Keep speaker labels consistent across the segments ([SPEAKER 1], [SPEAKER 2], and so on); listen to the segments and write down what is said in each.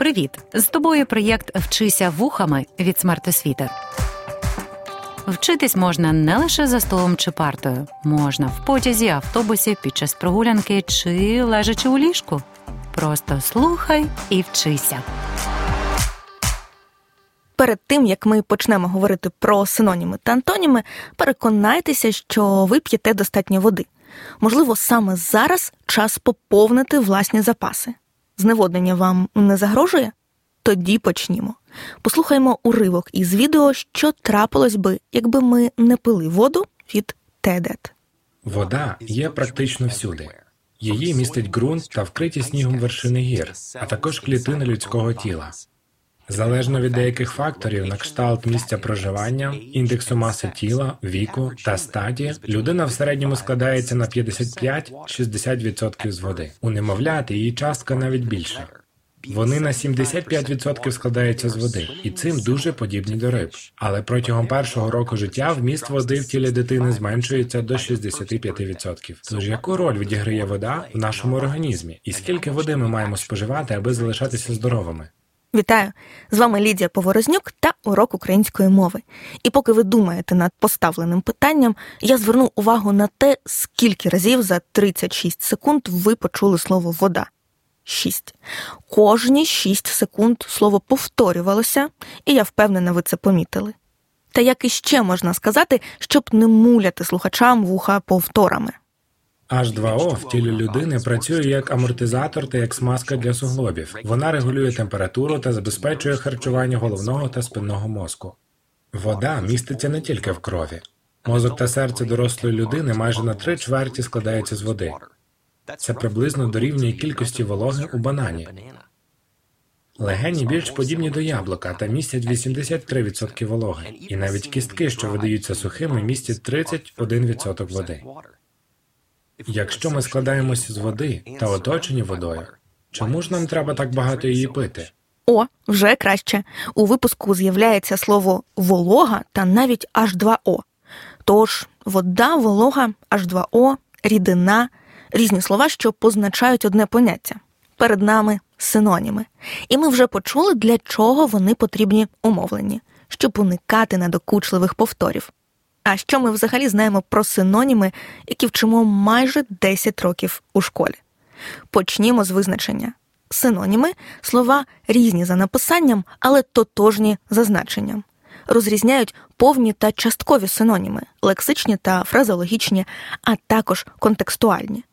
[SPEAKER 1] Привіт! З тобою проєкт Вчися вухами від смертосвіти. Вчитись можна не лише за столом чи партою, можна в потязі, автобусі, під час прогулянки чи лежачи у ліжку. Просто слухай і вчися.
[SPEAKER 2] Перед тим як ми почнемо говорити про синоніми та антоніми, переконайтеся, що ви п'єте достатньо води. Можливо, саме зараз час поповнити власні запаси. Зневоднення вам не загрожує? Тоді почнімо. Послухаймо уривок із відео, що трапилось би, якби ми не пили воду від Тедет.
[SPEAKER 3] Вода є практично всюди. Її містить ґрунт та вкриті снігом вершини гір, а також клітини людського тіла. Залежно від деяких факторів, на кшталт місця проживання, індексу маси тіла, віку та статі, людина в середньому складається на 55-60% з води. У немовляти її частка навіть більша. Вони на 75% складаються з води, і цим дуже подібні до риб. Але протягом першого року життя вміст води в тілі дитини зменшується до 65%. Тож яку роль відіграє вода в нашому організмі? І скільки води ми маємо споживати, аби залишатися здоровими?
[SPEAKER 2] Вітаю! З вами Лідія Поворознюк та урок української мови. І поки ви думаєте над поставленим питанням, я зверну увагу на те, скільки разів за 36 секунд ви почули слово вода. 6. Кожні 6 секунд слово повторювалося, і я впевнена, ви це помітили. Та як іще можна сказати, щоб не муляти слухачам вуха повторами?
[SPEAKER 3] H2O в тілі людини працює як амортизатор та як смазка для суглобів. Вона регулює температуру та забезпечує харчування головного та спинного мозку. Вода міститься не тільки в крові. Мозок та серце дорослої людини майже на три чверті складаються з води. Це приблизно дорівнює кількості вологи у банані. Легені більш подібні до яблука та містять 83% вологи, і навіть кістки, що видаються сухими, містять 31% води. Якщо ми складаємося з води та оточені водою, чому ж нам треба так багато її пити?
[SPEAKER 2] О, вже краще. У випуску з'являється слово волога та навіть H2O. Тож вода, волога, H2O, рідина різні слова, що позначають одне поняття. Перед нами синоніми. І ми вже почули, для чого вони потрібні умовлені, щоб уникати надокучливих повторів. А що ми взагалі знаємо про синоніми, які вчимо майже 10 років у школі? Почнімо з визначення. Синоніми слова різні за написанням, але тотожні за значенням. Розрізняють повні та часткові синоніми, лексичні та фразеологічні, а також контекстуальні.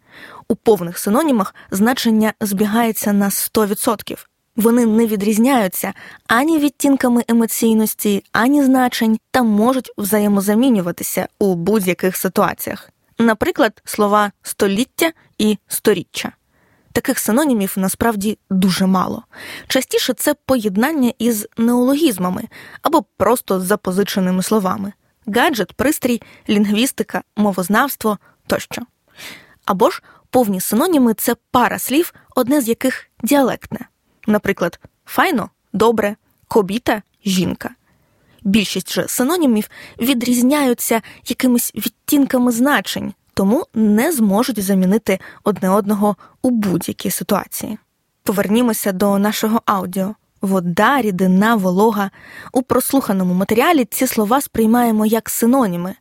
[SPEAKER 2] У повних синонімах значення збігається на 100%. Вони не відрізняються ані відтінками емоційності, ані значень та можуть взаємозамінюватися у будь-яких ситуаціях. Наприклад, слова століття і сторіччя. Таких синонімів насправді дуже мало. Частіше це поєднання із неологізмами або просто запозиченими словами: гаджет, пристрій, лінгвістика, мовознавство тощо. Або ж повні синоніми це пара слів, одне з яких діалектне. Наприклад, файно, добре, кобіта, жінка. Більшість же синонімів відрізняються якимись відтінками значень, тому не зможуть замінити одне одного у будь-якій ситуації. Повернімося до нашого аудіо. Вода, рідина, волога. У прослуханому матеріалі ці слова сприймаємо як синоніми,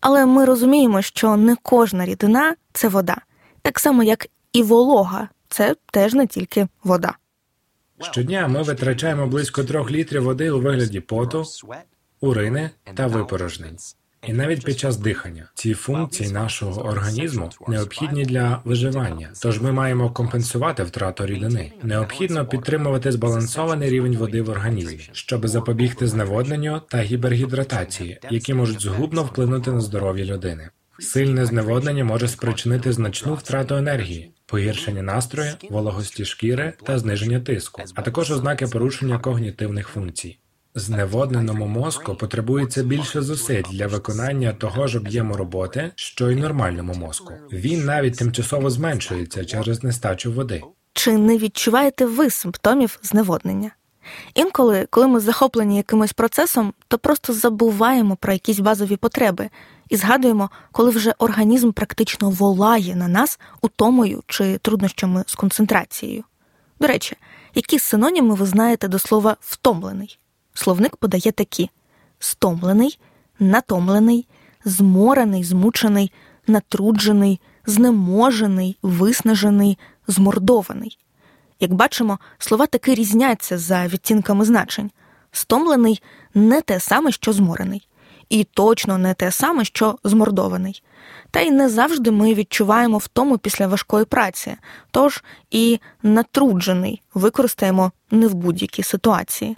[SPEAKER 2] але ми розуміємо, що не кожна рідина це вода, так само як і волога це теж не тільки вода.
[SPEAKER 3] Щодня ми витрачаємо близько трьох літрів води у вигляді поту, урини та випорожнень. І навіть під час дихання ці функції нашого організму необхідні для виживання. Тож ми маємо компенсувати втрату рідини. Необхідно підтримувати збалансований рівень води в організмі, щоб запобігти зневодненню та гібергідратації, які можуть згубно вплинути на здоров'я людини. Сильне зневоднення може спричинити значну втрату енергії, погіршення настрою, вологості шкіри та зниження тиску, а також ознаки порушення когнітивних функцій. Зневодненому мозку потребується більше зусиль для виконання того ж об'єму роботи, що й нормальному мозку. Він навіть тимчасово зменшується через нестачу води.
[SPEAKER 2] Чи не відчуваєте ви симптомів зневоднення? Інколи, коли ми захоплені якимось процесом, то просто забуваємо про якісь базові потреби і згадуємо, коли вже організм практично волає на нас утомою чи труднощами з концентрацією. До речі, які синоніми ви знаєте до слова втомлений? Словник подає такі: стомлений, натомлений, зморений, змучений, натруджений, знеможений, виснажений, змордований. Як бачимо, слова таки різняться за відтінками значень. Стомлений не те саме, що зморений, і точно не те саме, що змордований. Та й не завжди ми відчуваємо втому після важкої праці, тож і натруджений використаємо не в будь-якій ситуації.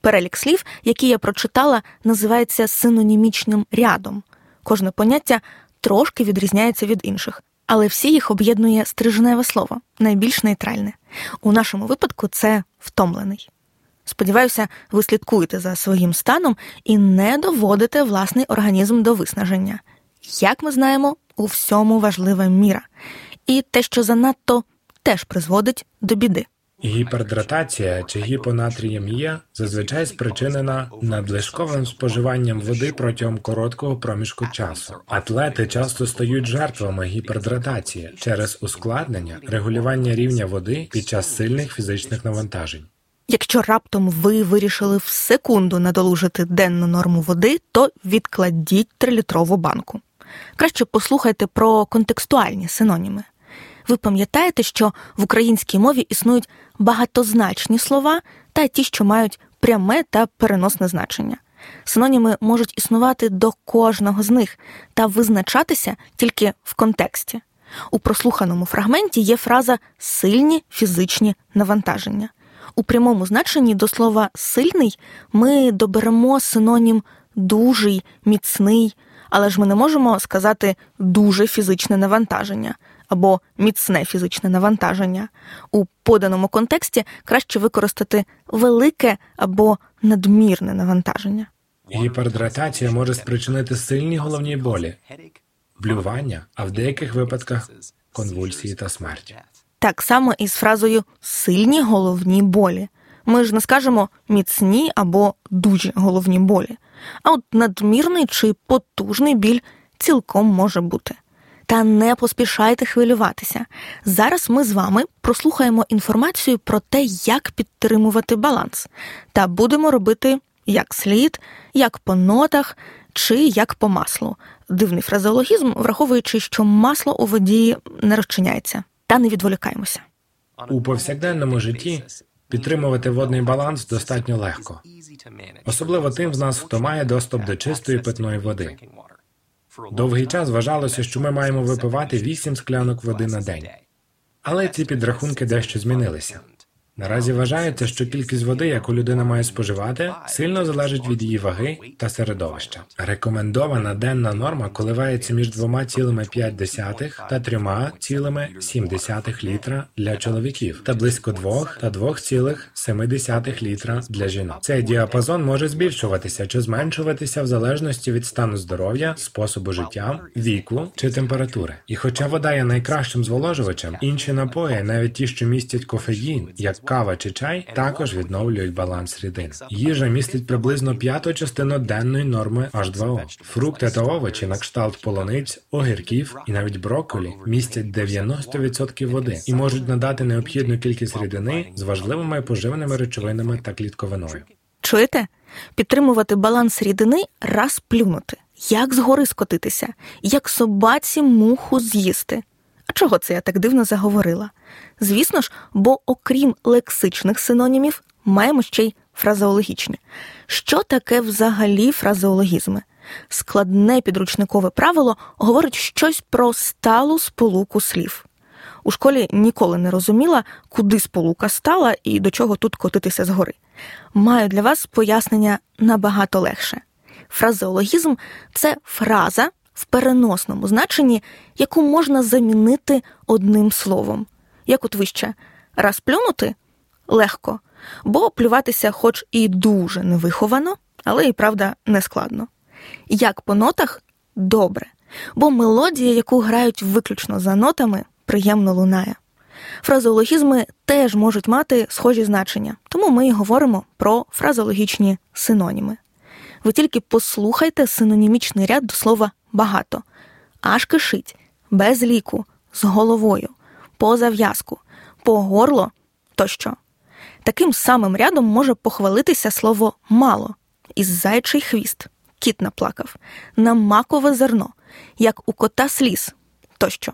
[SPEAKER 2] Перелік слів, які я прочитала, називається синонімічним рядом. Кожне поняття трошки відрізняється від інших, але всі їх об'єднує стрижневе слово, найбільш нейтральне. У нашому випадку це втомлений. Сподіваюся, ви слідкуєте за своїм станом і не доводите власний організм до виснаження. Як ми знаємо, у всьому важлива міра, і те, що занадто теж призводить до біди.
[SPEAKER 3] Гіпердратація чи гіпонатріємія зазвичай спричинена надлишковим споживанням води протягом короткого проміжку часу. Атлети часто стають жертвами гіпердратації через ускладнення регулювання рівня води під час сильних фізичних навантажень.
[SPEAKER 2] Якщо раптом ви вирішили в секунду надолужити денну норму води, то відкладіть трилітрову банку. Краще послухайте про контекстуальні синоніми. Ви пам'ятаєте, що в українській мові існують багатозначні слова та ті, що мають пряме та переносне значення. Синоніми можуть існувати до кожного з них та визначатися тільки в контексті. У прослуханому фрагменті є фраза сильні фізичні навантаження. У прямому значенні до слова сильний ми доберемо синонім дужий, міцний, але ж ми не можемо сказати дуже фізичне навантаження або міцне фізичне навантаження. У поданому контексті краще використати велике або надмірне навантаження.
[SPEAKER 3] Гіпердратація може спричинити сильні головні болі, блювання, а в деяких випадках конвульсії та смерть.
[SPEAKER 2] Так само і з фразою сильні головні болі. Ми ж не скажемо міцні або дуже головні болі. А от надмірний чи потужний біль цілком може бути. Та не поспішайте хвилюватися. Зараз ми з вами прослухаємо інформацію про те, як підтримувати баланс, та будемо робити як слід, як по нотах чи як по маслу. Дивний фразеологізм, враховуючи, що масло у воді не розчиняється. Та не відволікаємося.
[SPEAKER 3] У повсякденному житті підтримувати водний баланс достатньо легко, особливо тим з нас, хто має доступ до чистої питної води. Довгий час вважалося, що ми маємо випивати 8 склянок води на день. Але ці підрахунки дещо змінилися. Наразі вважається, що кількість води, яку людина має споживати, сильно залежить від її ваги та середовища. Рекомендована денна норма коливається між 2,5 та 3,7 літра для чоловіків та близько 2 та 2,7 літра для жінок. Цей діапазон може збільшуватися чи зменшуватися в залежності від стану здоров'я, способу життя, віку чи температури. І хоча вода є найкращим зволожувачем, інші напої, навіть ті, що містять кофеїн, як кава чи чай також відновлюють баланс рідин. Їжа містить приблизно п'яту частину денної норми H2O. Фрукти та овочі на кшталт полониць, огірків і навіть брокколі містять 90% води і можуть надати необхідну кількість рідини з важливими поживними речовинами та клітковиною.
[SPEAKER 2] Чуєте? Підтримувати баланс рідини раз плюнути, як згори скотитися, як собаці муху з'їсти. А чого це я так дивно заговорила? Звісно ж, бо окрім лексичних синонімів, маємо ще й фразеологічні. Що таке взагалі фразеологізми? Складне підручникове правило говорить щось про сталу сполуку слів. У школі ніколи не розуміла, куди сполука стала і до чого тут котитися згори. Маю для вас пояснення набагато легше. Фразеологізм це фраза в переносному значенні, яку можна замінити одним словом як от вище, раз плюнути легко, бо плюватися, хоч і дуже невиховано, але і правда не складно. Як по нотах добре, бо мелодія, яку грають виключно за нотами, приємно лунає. Фразеологізми теж можуть мати схожі значення, тому ми і говоримо про фразеологічні синоніми. Ви тільки послухайте синонімічний ряд до слова багато, аж кишить, без ліку, з головою по зав'язку, по горло тощо. Таким самим рядом може похвалитися слово мало із зайчий хвіст, кіт наплакав, на макове зерно, як у кота сліз тощо.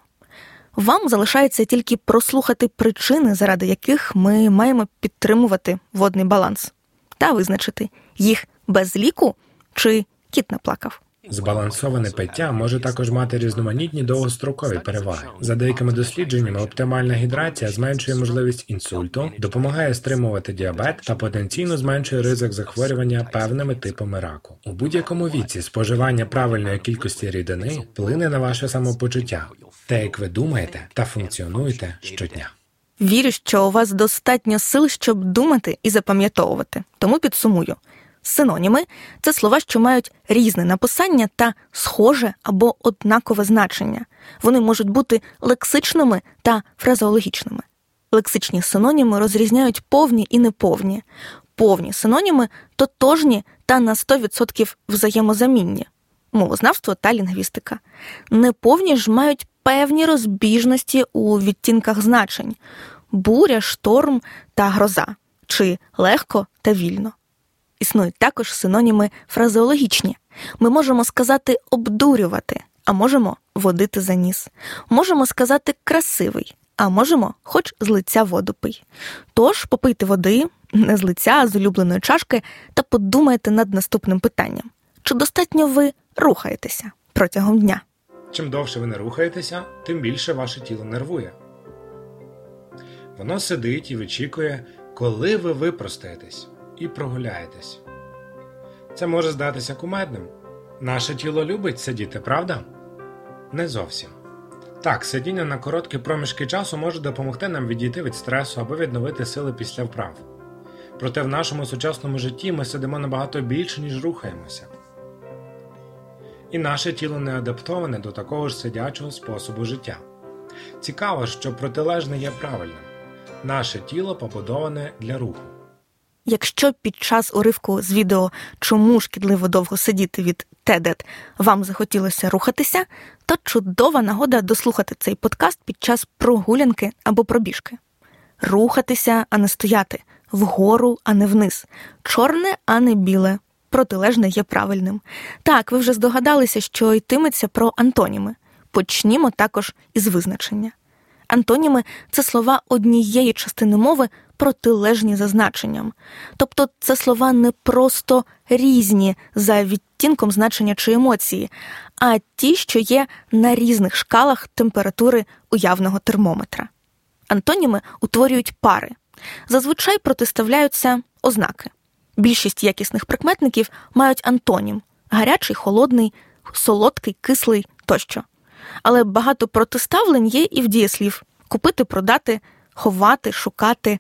[SPEAKER 2] Вам залишається тільки прослухати причини, заради яких ми маємо підтримувати водний баланс, та визначити їх без ліку чи кіт наплакав.
[SPEAKER 3] Збалансоване пиття може також мати різноманітні довгострокові переваги. За деякими дослідженнями, оптимальна гідрація зменшує можливість інсульту, допомагає стримувати діабет та потенційно зменшує ризик захворювання певними типами раку. У будь-якому віці споживання правильної кількості рідини вплине на ваше самопочуття, те, як ви думаєте та функціонуєте щодня.
[SPEAKER 2] Вірю, що у вас достатньо сил, щоб думати і запам'ятовувати. Тому підсумую. Синоніми це слова, що мають різне написання та схоже або однакове значення. Вони можуть бути лексичними та фразеологічними. Лексичні синоніми розрізняють повні і неповні. Повні синоніми тотожні та на 100% взаємозамінні мовознавство та лінгвістика. Неповні ж мають певні розбіжності у відтінках значень буря, шторм та гроза, чи легко та вільно. Існують також синоніми фразеологічні. Ми можемо сказати обдурювати, а можемо водити за ніс. Можемо сказати красивий, а можемо хоч з лиця воду пий. Тож попийте води, не з лиця, а з улюбленої чашки, та подумайте над наступним питанням: чи достатньо ви рухаєтеся протягом дня?
[SPEAKER 3] Чим довше ви не рухаєтеся, тим більше ваше тіло нервує. Воно сидить і вичікує, коли ви випростаєтесь і прогуляєтесь. Це може здатися кумедним. Наше тіло любить сидіти, правда? Не зовсім. Так, сидіння на короткі проміжки часу може допомогти нам відійти від стресу або відновити сили після вправ. Проте в нашому сучасному житті ми сидимо набагато більше, ніж рухаємося. І наше тіло не адаптоване до такого ж сидячого способу життя. Цікаво, що протилежне є правильним. Наше тіло побудоване для руху.
[SPEAKER 2] Якщо під час уривку з відео чому шкідливо довго сидіти від TED вам захотілося рухатися, то чудова нагода дослухати цей подкаст під час прогулянки або пробіжки. Рухатися, а не стояти, вгору, а не вниз, чорне, а не біле. Протилежне є правильним. Так, ви вже здогадалися, що йтиметься про антоніми. Почнімо також із визначення. Антоніми це слова однієї частини мови, протилежні за значенням. Тобто це слова не просто різні за відтінком значення чи емоції, а ті, що є на різних шкалах температури уявного термометра. Антоніми утворюють пари. Зазвичай протиставляються ознаки. Більшість якісних прикметників мають антонім гарячий, холодний, солодкий, кислий тощо. Але багато протиставлень є і в дієслів купити, продати, ховати, шукати.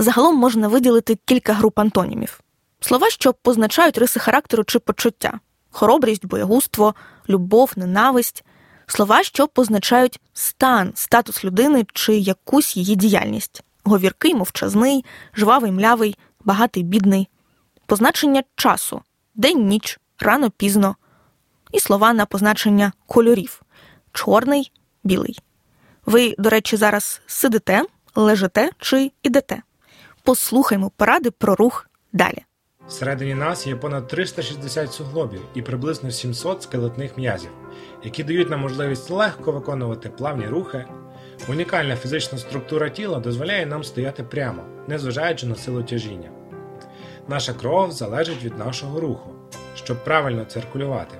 [SPEAKER 2] Загалом можна виділити кілька груп антонімів. Слова, що позначають риси характеру чи почуття, хоробрість, боягузтво, любов, ненависть, слова, що позначають стан, статус людини чи якусь її діяльність. Говіркий, мовчазний, жвавий, млявий, багатий, бідний, позначення часу, день, ніч, рано, пізно, і слова на позначення кольорів. Чорний, білий. Ви, до речі, зараз сидите, лежите чи ідете. Послухаймо поради про рух далі.
[SPEAKER 3] Всередині нас є понад 360 суглобів і приблизно 700 скелетних м'язів, які дають нам можливість легко виконувати плавні рухи. Унікальна фізична структура тіла дозволяє нам стояти прямо, незважаючи на силу тяжіння. Наша кров залежить від нашого руху, щоб правильно циркулювати.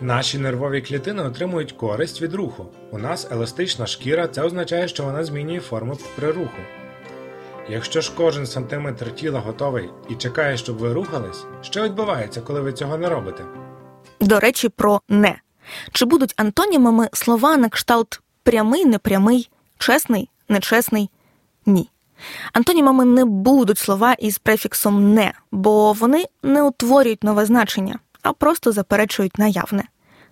[SPEAKER 3] Наші нервові клітини отримують користь від руху. У нас еластична шкіра, це означає, що вона змінює форму при руху. Якщо ж кожен сантиметр тіла готовий і чекає, щоб ви рухались, що відбувається, коли ви цього не робите?
[SPEAKER 2] До речі, про не. Чи будуть антонімами слова на кшталт прямий, непрямий, чесний, нечесний? Ні. Антонімами не будуть слова із префіксом не, бо вони не утворюють нове значення, а просто заперечують наявне.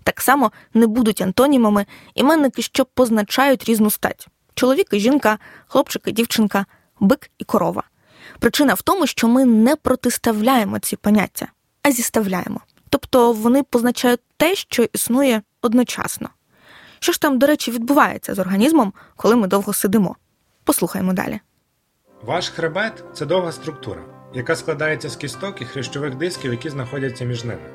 [SPEAKER 2] Так само не будуть антонімами іменники, що позначають різну стать: чоловік і жінка, хлопчик і дівчинка, бик і корова. Причина в тому, що ми не протиставляємо ці поняття, а зіставляємо. Тобто вони позначають те, що існує одночасно. Що ж там, до речі, відбувається з організмом, коли ми довго сидимо? Послухаймо далі.
[SPEAKER 3] Ваш хребет це довга структура, яка складається з кісток і хрящових дисків, які знаходяться між ними.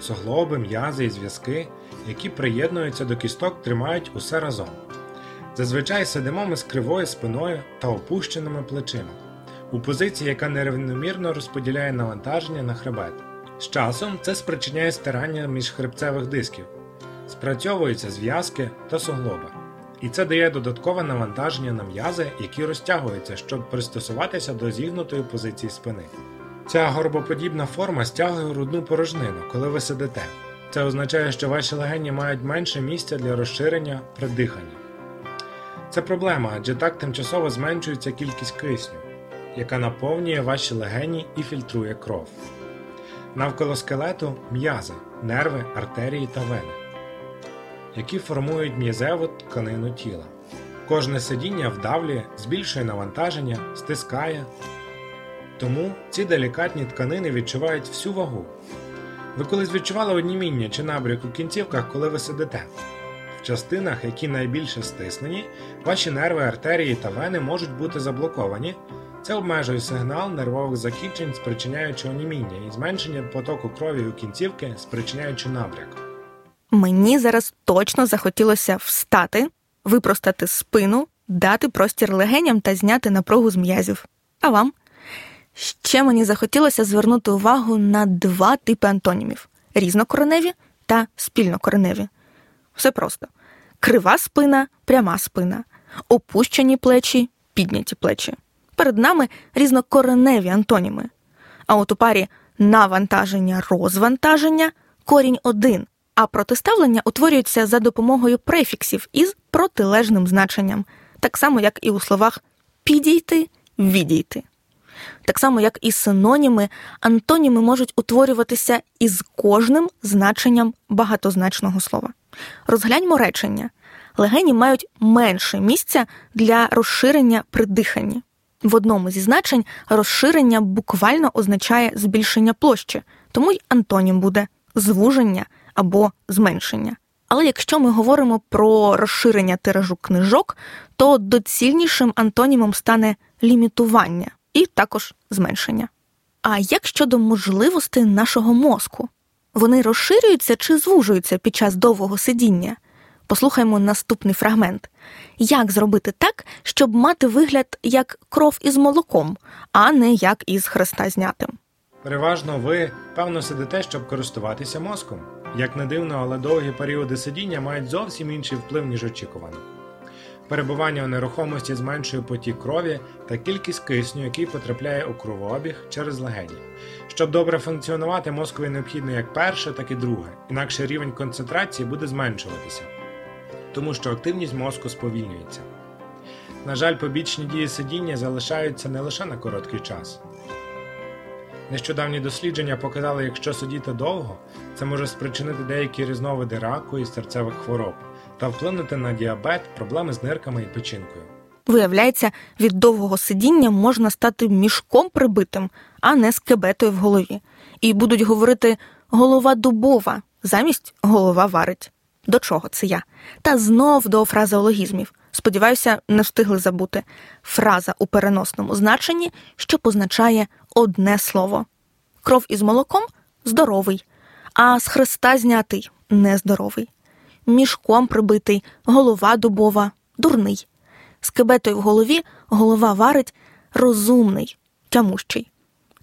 [SPEAKER 3] Суглоби, м'язи і зв'язки, які приєднуються до кісток, тримають усе разом. Зазвичай сидимо ми з кривою спиною та опущеними плечима, у позиції, яка нерівномірно розподіляє навантаження на хребет. З часом це спричиняє стирання між хребцевих дисків, спрацьовуються зв'язки та суглоби. І це дає додаткове навантаження на м'язи, які розтягуються, щоб пристосуватися до зігнутої позиції спини. Ця горбоподібна форма стягує грудну порожнину, коли ви сидите. Це означає, що ваші легені мають менше місця для розширення при диханні. Це проблема, адже так тимчасово зменшується кількість кисню, яка наповнює ваші легені і фільтрує кров. Навколо скелету м'язи, нерви, артерії та вени, які формують м'язеву тканину тіла. Кожне сидіння вдавлює, збільшує навантаження, стискає. Тому ці делікатні тканини відчувають всю вагу. Ви колись відчували одніміння чи набряк у кінцівках, коли ви сидите. В частинах, які найбільше стиснені, ваші нерви, артерії та вени можуть бути заблоковані. Це обмежує сигнал нервових закінчень, спричиняючи оніміння, і зменшення потоку крові у кінцівки, спричиняючи набряк.
[SPEAKER 2] Мені зараз точно захотілося встати, випростати спину, дати простір легеням та зняти напругу з м'язів. А вам? Ще мені захотілося звернути увагу на два типи антонімів: різнокореневі та спільнокореневі. Все просто: крива спина, пряма спина, опущені плечі, підняті плечі. Перед нами різнокореневі антоніми. А от у парі навантаження, розвантаження корінь один, а протиставлення утворюються за допомогою префіксів із протилежним значенням, так само, як і у словах підійти, відійти. Так само, як і синоніми, антоніми можуть утворюватися із кожним значенням багатозначного слова. Розгляньмо речення. Легені мають менше місця для розширення при диханні. В одному зі значень розширення буквально означає збільшення площі, тому й антонім буде звуження або зменшення. Але якщо ми говоримо про розширення тиражу книжок, то доцільнішим антонімом стане лімітування і також зменшення. А як щодо можливостей нашого мозку? Вони розширюються чи звужуються під час довгого сидіння? Послухаймо наступний фрагмент: як зробити так, щоб мати вигляд як кров із молоком, а не як із хреста знятим?
[SPEAKER 3] Переважно ви, певно, сидите, щоб користуватися мозком. Як не дивно, але довгі періоди сидіння мають зовсім інший вплив, ніж очікувано. Перебування у нерухомості зменшує потік крові та кількість кисню, який потрапляє у кровообіг через легені. Щоб добре функціонувати, мозкові необхідно як перше, так і друге, інакше рівень концентрації буде зменшуватися, тому що активність мозку сповільнюється. На жаль, побічні дії сидіння залишаються не лише на короткий час. Нещодавні дослідження показали, якщо сидіти довго, це може спричинити деякі різновиди раку і серцевих хвороб та вплинути на діабет, проблеми з нирками і печінкою.
[SPEAKER 2] Виявляється, від довгого сидіння можна стати мішком прибитим, а не скебетою в голові. І будуть говорити голова дубова замість голова варить. До чого це я? Та знов до фразеологізмів. Сподіваюся, не встигли забути. Фраза у переносному значенні, що позначає одне слово. Кров із молоком здоровий, а з хреста знятий нездоровий. Мішком прибитий, голова дубова, дурний. З кибетою в голові голова варить розумний, тямущий.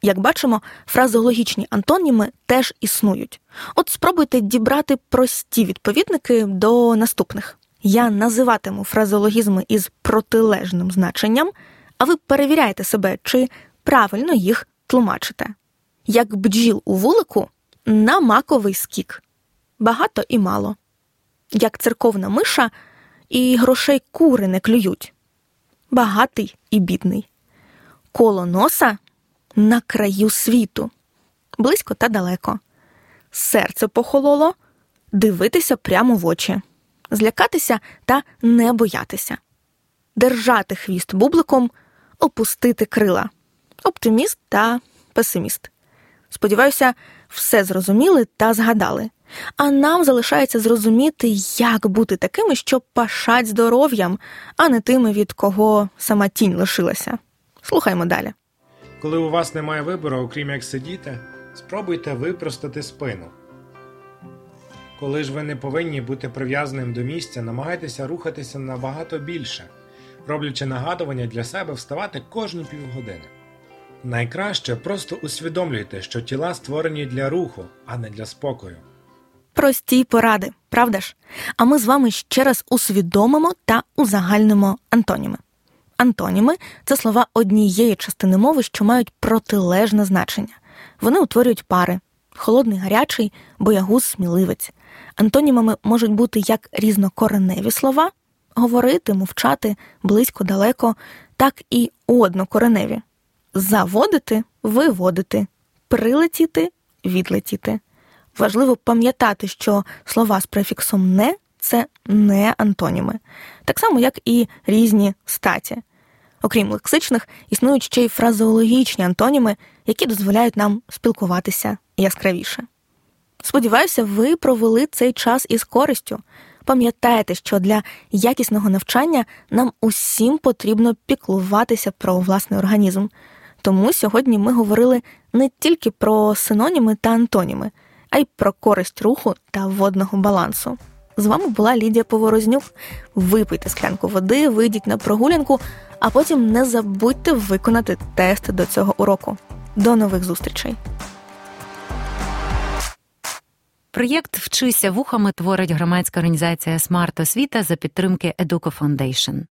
[SPEAKER 2] Як бачимо, фразеологічні антоніми теж існують. От спробуйте дібрати прості відповідники до наступних. Я називатиму фразеологізми із протилежним значенням, а ви перевіряєте себе, чи правильно їх тлумачите. Як бджіл у вулику на маковий скік. Багато і мало. Як церковна миша, і грошей кури не клюють. Багатий і бідний. Коло носа на краю світу. Близько та далеко. Серце похололо, дивитися прямо в очі, злякатися та не боятися, держати хвіст бубликом, опустити крила, оптиміст та песиміст. Сподіваюся, все зрозуміли та згадали. А нам залишається зрозуміти, як бути такими, що пашать здоров'ям, а не тими, від кого сама тінь лишилася. Слухаймо далі.
[SPEAKER 3] Коли у вас немає вибору, окрім як сидіти, спробуйте випростати спину. Коли ж ви не повинні бути прив'язаним до місця, намагайтеся рухатися набагато більше, роблячи нагадування для себе вставати кожні півгодини. Найкраще просто усвідомлюйте, що тіла створені для руху, а не для спокою.
[SPEAKER 2] Прості поради, правда ж? А ми з вами ще раз усвідомимо та узагальнимо антоніми. Антоніми це слова однієї частини мови, що мають протилежне значення. Вони утворюють пари холодний гарячий, боягуз сміливець. Антонімами можуть бути як різнокореневі слова говорити, мовчати, близько, далеко, так і однокореневі заводити, виводити, прилетіти, відлетіти. Важливо пам'ятати, що слова з префіксом не це не антоніми, так само, як і різні статі. Окрім лексичних, існують ще й фразеологічні антоніми, які дозволяють нам спілкуватися яскравіше. Сподіваюся, ви провели цей час із користю. Пам'ятайте, що для якісного навчання нам усім потрібно піклуватися про власний організм. Тому сьогодні ми говорили не тільки про синоніми та антоніми, а й про користь руху та водного балансу. З вами була Лідія Поворознюк. Випийте склянку води, вийдіть на прогулянку, а потім не забудьте виконати тест до цього уроку. До нових зустрічей!
[SPEAKER 1] Проєкт Вчися вухами творить громадська організація Смарт Освіта за підтримки Educo Foundation.